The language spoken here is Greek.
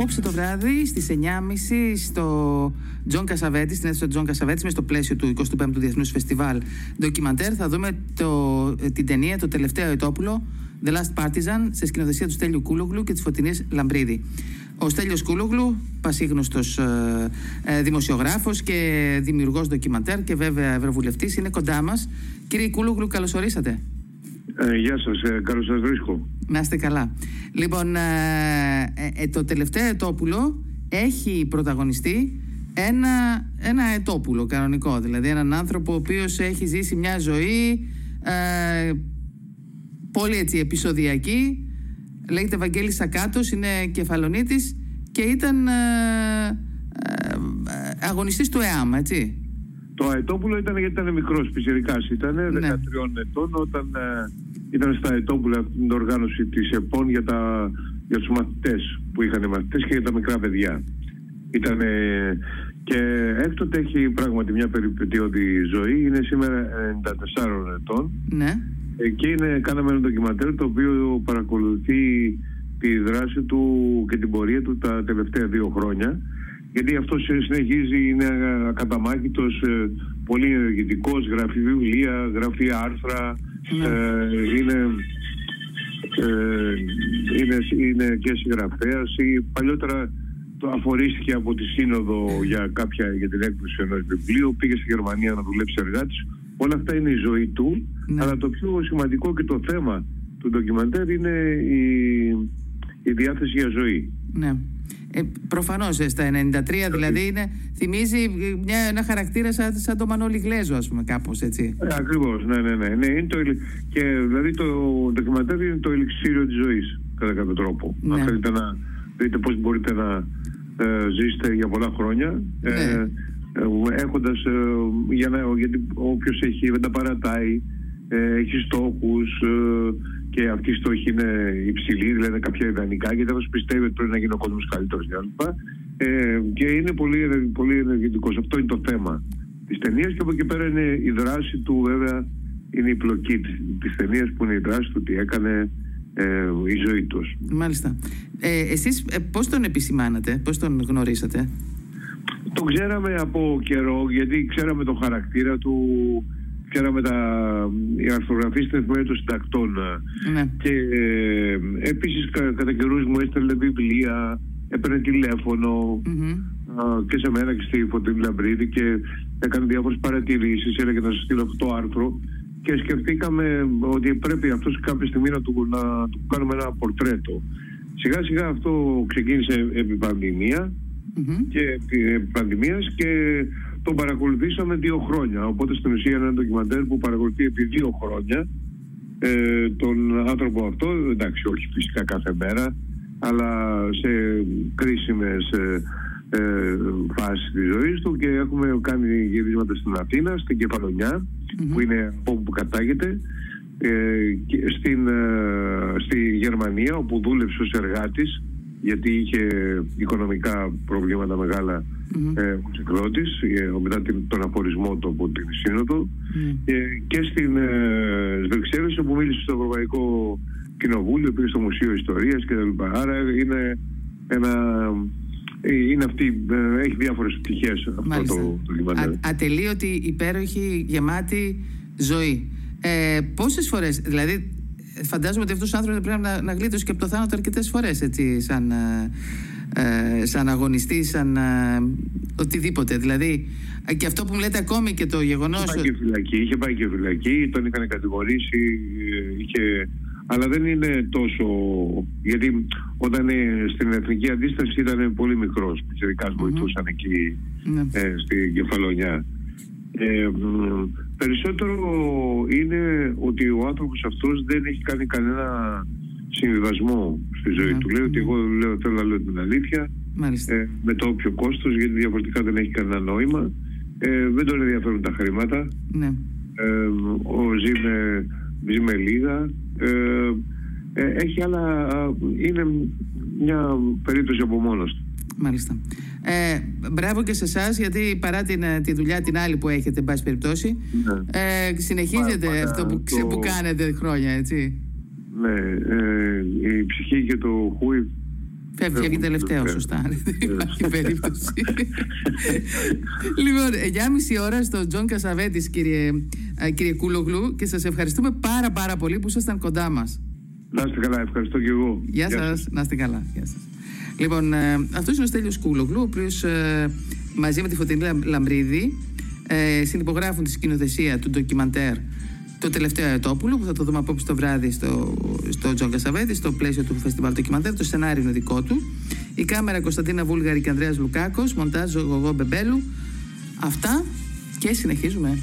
απόψε το βράδυ στις 9.30 στο Τζον Κασαβέτη, στην αίθουσα Τζον Κασαβέτη, με στο πλαίσιο του 25ου Διεθνούς Φεστιβάλ Ντοκιμαντέρ, θα δούμε το, την ταινία Το τελευταίο αετόπουλο, The Last Partisan, σε σκηνοθεσία του Στέλιου Κούλογλου και τη Φωτεινή Λαμπρίδη. Ο Στέλιος Κούλογλου, πασίγνωστος ε, ε, δημοσιογράφος και δημιουργός ντοκιμαντέρ και βέβαια ευρωβουλευτής, είναι κοντά μας. Κύριε Κούλογλου, καλώς ορίσατε. Ε, γεια σας, ε, καλώς σας βρίσκω. Να είστε καλά. Λοιπόν, ε, ε, το τελευταίο ετόπουλο έχει πρωταγωνιστεί ένα, ένα ετόπουλο κανονικό, δηλαδή έναν άνθρωπο ο οποίος έχει ζήσει μια ζωή πολύ έτσι επεισοδιακή, λέγεται Βαγγέλης Σακάτος, είναι κεφαλονίτης και ήταν ε, αγωνιστής του ΕΑΜ, έτσι. Το Αετόπουλο ήταν γιατί ήταν μικρός, πιτσιρικάς ήταν, 13 ναι. ετών, όταν ήταν στα Αετόπουλα την οργάνωση της ΕΠΟΝ για, τα, για τους μαθητές που είχαν οι μαθητές και για τα μικρά παιδιά. Ήταν και έκτοτε έχει πράγματι μια περιπετειώδη ζωή, είναι σήμερα 94 ετών. Ναι. Και είναι, κάναμε ένα ντοκιμαντέρ το οποίο παρακολουθεί τη δράση του και την πορεία του τα τελευταία δύο χρόνια γιατί αυτό συνεχίζει, είναι ακαταμάχητος, ε, πολύ ενεργητικός, γράφει βιβλία, γράφει άρθρα, ναι. ε, είναι, ε, είναι, είναι και συγγραφέας. Παλιότερα το αφορίστηκε από τη Σύνοδο για, κάποια, για την έκδοση ενός βιβλίου, πήγε στη Γερμανία να δουλέψει εργάτης. Όλα αυτά είναι η ζωή του, ναι. αλλά το πιο σημαντικό και το θέμα του ντοκιμαντέρ είναι η, η διάθεση για ζωή. Ναι. Ε, Προφανώς ε, στα 93 δηλαδή είναι, θυμίζει μια, ένα χαρακτήρα σαν, σαν το Μανώλη Γλέζο, ας πούμε, κάπως έτσι. Ε, Ακριβώς, ναι, ναι, ναι. ναι είναι το, και δηλαδή το ντοκιμαντέρ είναι το ελιξίριο της ζωής, κατά κάποιο τρόπο. Ναι. Αν θέλετε να δείτε πώς μπορείτε να ε, ζήσετε για πολλά χρόνια. Ε, ναι. Ε, έχοντας, ε, για να, γιατί όποιος έχει, δεν τα παρατάει, ε, έχει στόχους, και αυτή η στόχη είναι υψηλή, δηλαδή κάποια ιδανικά, γιατί αυτό πιστεύει ότι πρέπει να γίνει ο κόσμος καλύτερος κλπ. Ε, και είναι πολύ, πολύ ενεργητικός. Αυτό είναι το θέμα της ταινίας και από εκεί πέρα είναι η δράση του, βέβαια, είναι η πλοκή της ταινίας που είναι η δράση του, τι έκανε ε, η ζωή τους. Μάλιστα. Ε, εσείς ε, πώς τον επισημάνατε, πώς τον γνωρίσατε; Τον ξέραμε από καιρό, γιατί ξέραμε το χαρακτήρα του, ξέραμε τα, οι αρθρογραφείς στην εφημερίδα των συντακτών. Ναι. Και ε, επίσης κα, κατά καιρούς μου έστελνε βιβλία, έπαιρνε τηλέφωνο και σε μένα και στη Φωτεινή Λαμπρίδη και έκανε διάφορες παρατηρήσεις, έλεγε να σας στείλω αυτό το άρθρο και σκεφτήκαμε ότι πρέπει αυτός κάποια στιγμή να του, να του κάνουμε ένα πορτρέτο. Σιγά σιγά αυτό ξεκίνησε επί πανδημία και επί πανδημίας και τον παρακολουθήσαμε δύο χρόνια. Οπότε στην ουσία είναι ένα ντοκιμαντέρ που παρακολουθεί επί δύο χρόνια ε, τον άνθρωπο αυτό. Εντάξει, όχι φυσικά κάθε μέρα, αλλά σε κρίσιμες ε, ε, φάσεις της ζωής του και έχουμε κάνει γυρίσματα στην Αθήνα, στην κεφαλονια που είναι από όπου κατάγεται ε, και στην, ε, στη Γερμανία όπου δούλεψε ως εργάτης γιατί είχε οικονομικά προβλήματα μεγάλα mm-hmm. ε, εκδότης ε, μετά τον αφορισμό του από την Σύνοδο mm. ε, και στην ε, Βρυξέλλες όπου μίλησε στο Ευρωπαϊκό Κοινοβούλιο, πήγε στο Μουσείο Ιστορίας κτλ. Άρα είναι ένα ε, είναι αυτή, ε, έχει διάφορες πτυχές αυτό το, το Α, Ατελείωτη, υπέροχη, γεμάτη ζωή. Ε, πόσες φορές, δηλαδή φαντάζομαι ότι αυτός ο άνθρωπος πρέπει να, να γλίτωσε και από το θάνατο αρκετές φορές έτσι, σαν, ε, σαν αγωνιστή, σαν ε, οτιδήποτε. Δηλαδή, και αυτό που μου λέτε ακόμη και το γεγονός. Είχε πάει και φυλακή, είχε πάει και φυλακή, τον είχαν κατηγορήσει, είχε... αλλά δεν είναι τόσο. Γιατί όταν στην εθνική αντίσταση ήταν πολύ μικρός. Πιτσερικά βοηθούσαν εκεί ναι. ε, στην κεφαλονιά. Ε, περισσότερο είναι ότι ο άνθρωπος αυτός δεν έχει κάνει κανένα συμβιβασμό στη ζωή ναι. του. Λέει ότι εγώ λέω, θέλω να λέω την αλήθεια ε, με το όποιο κόστος γιατί διαφορετικά δεν έχει κανένα νόημα. Ε, δεν τον ενδιαφέρουν τα χρήματα. Ναι. Ε, ο, ζει, με, ζει με λίγα. Ε, ε, έχει άλλα... Είναι μια περίπτωση από μόνος του. Μάλιστα. Ε, μπράβο και σε εσάς, γιατί παρά την, ε, τη δουλειά την άλλη που έχετε, εν πάση περιπτώσει, ναι. ε, συνεχίζετε αυτό που, το... που κάνετε χρόνια, έτσι. Ναι, ε, η ψυχή και το χούι Φεύγει τελευταίο, σωστά. Δεν υπάρχει περίπτωση. λοιπόν, 9.30 ώρα στο Τζον Κασαβέτης, κύριε, κύριε Κούλογλου, και σας ευχαριστούμε πάρα πάρα πολύ που ήσασταν κοντά μας. Να είστε καλά, ευχαριστώ και εγώ. Γεια, Γεια σας, να είστε καλά. Γεια σας. Λοιπόν, ε, αυτός είναι ο Στέλιος Κούλογλου, ο οποίος ε, μαζί με τη Φωτεινή Λαμπρίδη ε, συνυπογράφουν τη σκηνοθεσία του ντοκιμαντέρ το τελευταίο Αετόπουλο που θα το δούμε απόψε το βράδυ στο, στο Τζον Κασαβέτη, στο πλαίσιο του φεστιβάλ ντοκιμαντέρ. Το σενάριο είναι δικό του. Η κάμερα Κωνσταντίνα Βούλγαρη και Ανδρέας Λουκάκος, μοντάζ Γογό Μπεμπέλου. Αυτά και συνεχίζουμε.